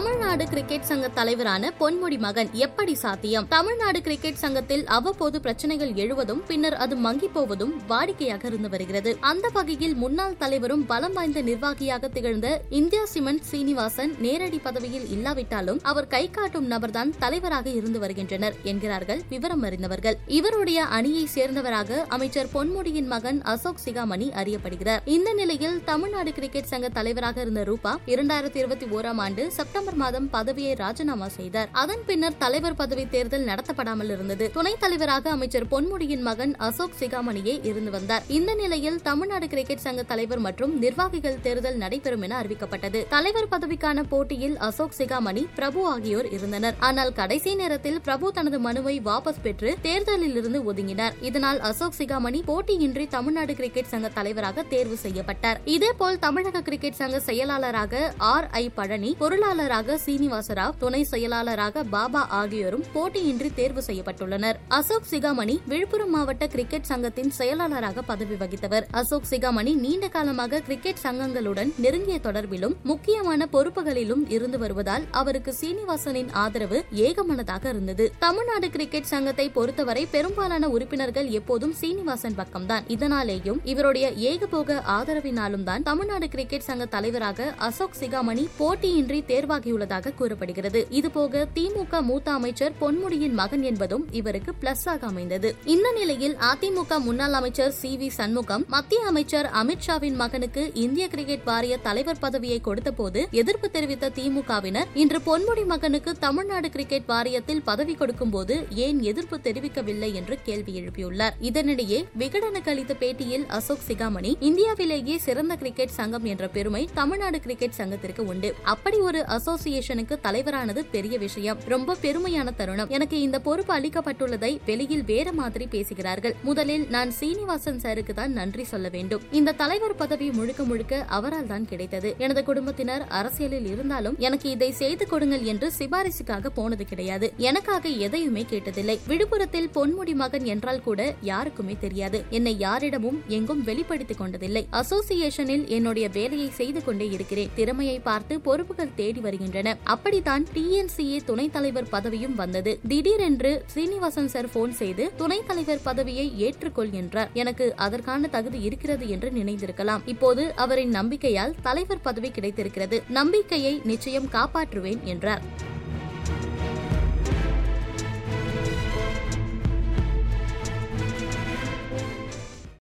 Tamil Nadu cricket சங்க தலைவரான பொன்முடி மகன் எப்படி சாத்தியம்? தமிழ்நாடு கிரிக்கெட் சங்கத்தில் அவ்வப்போது பிரச்சனைகள் எழுவதும் பின்னர் அது மங்கி போவதும் வாடிக்கையாக இருந்து வருகிறது. அந்த வகையில் முன்னாள் தலைவரும் பலம் வாய்ந்த நிர்வாகியாக திகழ்ந்த இந்தியா சிமெண்ட் சீனிவாசன் நேரடி பதவியில் இல்லாவிட்டாலும் அவர் கை காட்டும் நபர்தான் தலைவராக இருந்து வருகின்றனர் என்கிறார்கள் விவரம் அறிந்தவர்கள். இவருடைய அணியை சேர்ந்தவராக அமைச்சர் பொன்முடியின் மகன் அசோக் சிகாமணி அறியப்படுகிறார். இந்த நிலையில் தமிழ்நாடு கிரிக்கெட் சங்க தலைவராக இருந்த ரூபா இரண்டாயிரத்தி இருபத்தி ஓராம் ஆண்டு செப்டம்பர் மாதம் பதவியை ராஜினாமா செய்தார். அதன் பின்னர் தலைவர் பதவி தேர்தல் நடத்தப்படாமல் இருந்தது. துணைத் தலைவராக அமைச்சர் பொன்முடியின் மகன் அசோக் சிகாமணியே இருந்து வந்தார். இந்த நிலையில் தமிழ்நாடு கிரிக்கெட் சங்க தலைவர் மற்றும் நிர்வாகிகள் தேர்தல் நடைபெறும் என அறிவிக்கப்பட்டது. தலைவர் பதவிக்கான போட்டியில் அசோக் சிகாமணி பிரபு ஆகியோர் இருந்தனர். ஆனால் கடைசி நேரத்தில் பிரபு தனது மனுவை வாபஸ் பெற்று தேர்தலில் இருந்து ஒதுங்கினார். இதனால் அசோக் சிகாமணி போட்டியின்றி தமிழ்நாடு கிரிக்கெட் சங்க தலைவராக தேர்வு செய்யப்பட்டார். இதேபோல் தமிழக கிரிக்கெட் சங்க செயலாளராக ஆர் ஐ பழனி செயலாளராக சீனிவாசராவ் துணை செயலாளராக பாபா ஆகியோரும் போட்டியின்றி தேர்வு செய்யப்பட்டுள்ளனர். அசோக் சிகாமணி விழுப்புரம் மாவட்ட கிரிக்கெட் சங்கத்தின் செயலாளராக பதவி வகித்தவர். அசோக் சிகாமணி நீண்ட காலமாக கிரிக்கெட் சங்கங்களுடன் நெருங்கிய தொடர்பிலும் முக்கியமான பொறுப்புகளிலும் இருந்து வருவதால் அவருக்கு சீனிவாசனின் ஆதரவு ஏகமனதாக இருந்தது. தமிழ்நாடு கிரிக்கெட் சங்கத்தை பொறுத்தவரை பெரும்பாலான உறுப்பினர்கள் எப்போதும் சீனிவாசன் பக்கம்தான். இதனாலேயும் இவருடைய ஏகபோக ஆதரவினாலும் தான் தமிழ்நாடு கிரிக்கெட் சங்க தலைவராக அசோக் சிகாமணி போட்டியின்றி தேர்வாகியுள்ளதாக கூறப்படுகிறது. இதுபோக திமுக மூத்த அமைச்சர் பொன்முடியின் மகன் என்பதும் இவருக்கு பிளஸ் ஆக அமைந்தது. இந்த நிலையில் அதிமுக முன்னாள் அமைச்சர் சி. வி. சண்முகம் மத்திய அமைச்சர் அமித்ஷாவின் மகனுக்கு இந்திய கிரிக்கெட் வாரிய தலைவர் பதவியை கொடுத்தபோது எதிர்ப்பு தெரிவித்த திமுகவினர் இன்று பொன்முடி மகனுக்கு தமிழ்நாடு கிரிக்கெட் வாரியத்தில் பதவி கொடுக்கும்போது ஏன் எதிர்ப்பு தெரிவிக்கவில்லை என்று கேள்வி எழுப்பியுள்ளார். இதனிடையே விகடனுக்கு அளித்த பேட்டியில் அசோக் சிகாமணி இந்தியாவிலேயே சிறந்த கிரிக்கெட் சங்கம் என்ற பெருமை தமிழ்நாடு கிரிக்கெட் சங்கத்திற்கு உண்டு. அப்படி ஒரு அசோக் அசோசியேஷனுக்கு தலைவரானது பெரிய விஷயம். ரொம்ப பெருமையான தருணம். எனக்கு இந்த பொறுப்பு அளிக்கப்பட்டுள்ளதை வெளியில் வேற மாதிரி பேசுகிறார்கள். முதலில் நான் சீனிவாசன் சாருக்கு தான் நன்றி சொல்ல வேண்டும். இந்த தலைவர் பதவி முழுக்க முழுக்க அவரால் தான் கிடைத்தது. எனது குடும்பத்தினர் அரசியலில் இருந்தாலும் எனக்கு இதை செய்து கொடுங்கள் என்று சிபாரிசுக்காக போனது கிடையாது. எனக்காக எதையுமே கேட்டதில்லை. விழுப்புரத்தில் பொன்முடி மகன் என்றால் கூட யாருக்குமே தெரியாது. என்னை யாரிடமும் எங்கும் வெளிப்படுத்திக் கொண்டதில்லை. அசோசியேஷனில் என்னுடைய வேலையை செய்து கொண்டே இருக்கிறேன். திறமையை பார்த்து பொறுப்புகள் தேடி வருகின்றன அப்படித்தான் டிஎன்சிஏ துணைத் தலைவர் பதவியும் வந்தது. திடீரென்று சீனிவாசன் சார் போன் செய்து துணைத் தலைவர் பதவியை ஏற்றுக்கொள் என்றார் எனக்கு அதற்கான தகுதி இருக்கிறது என்று நினைந்திருக்கலாம். இப்போது அவரின் நம்பிக்கையால் தலைவர் பதவி கிடைத்திருக்கிறது. நம்பிக்கையை நிச்சயம் காப்பாற்றுவேன் என்றார்.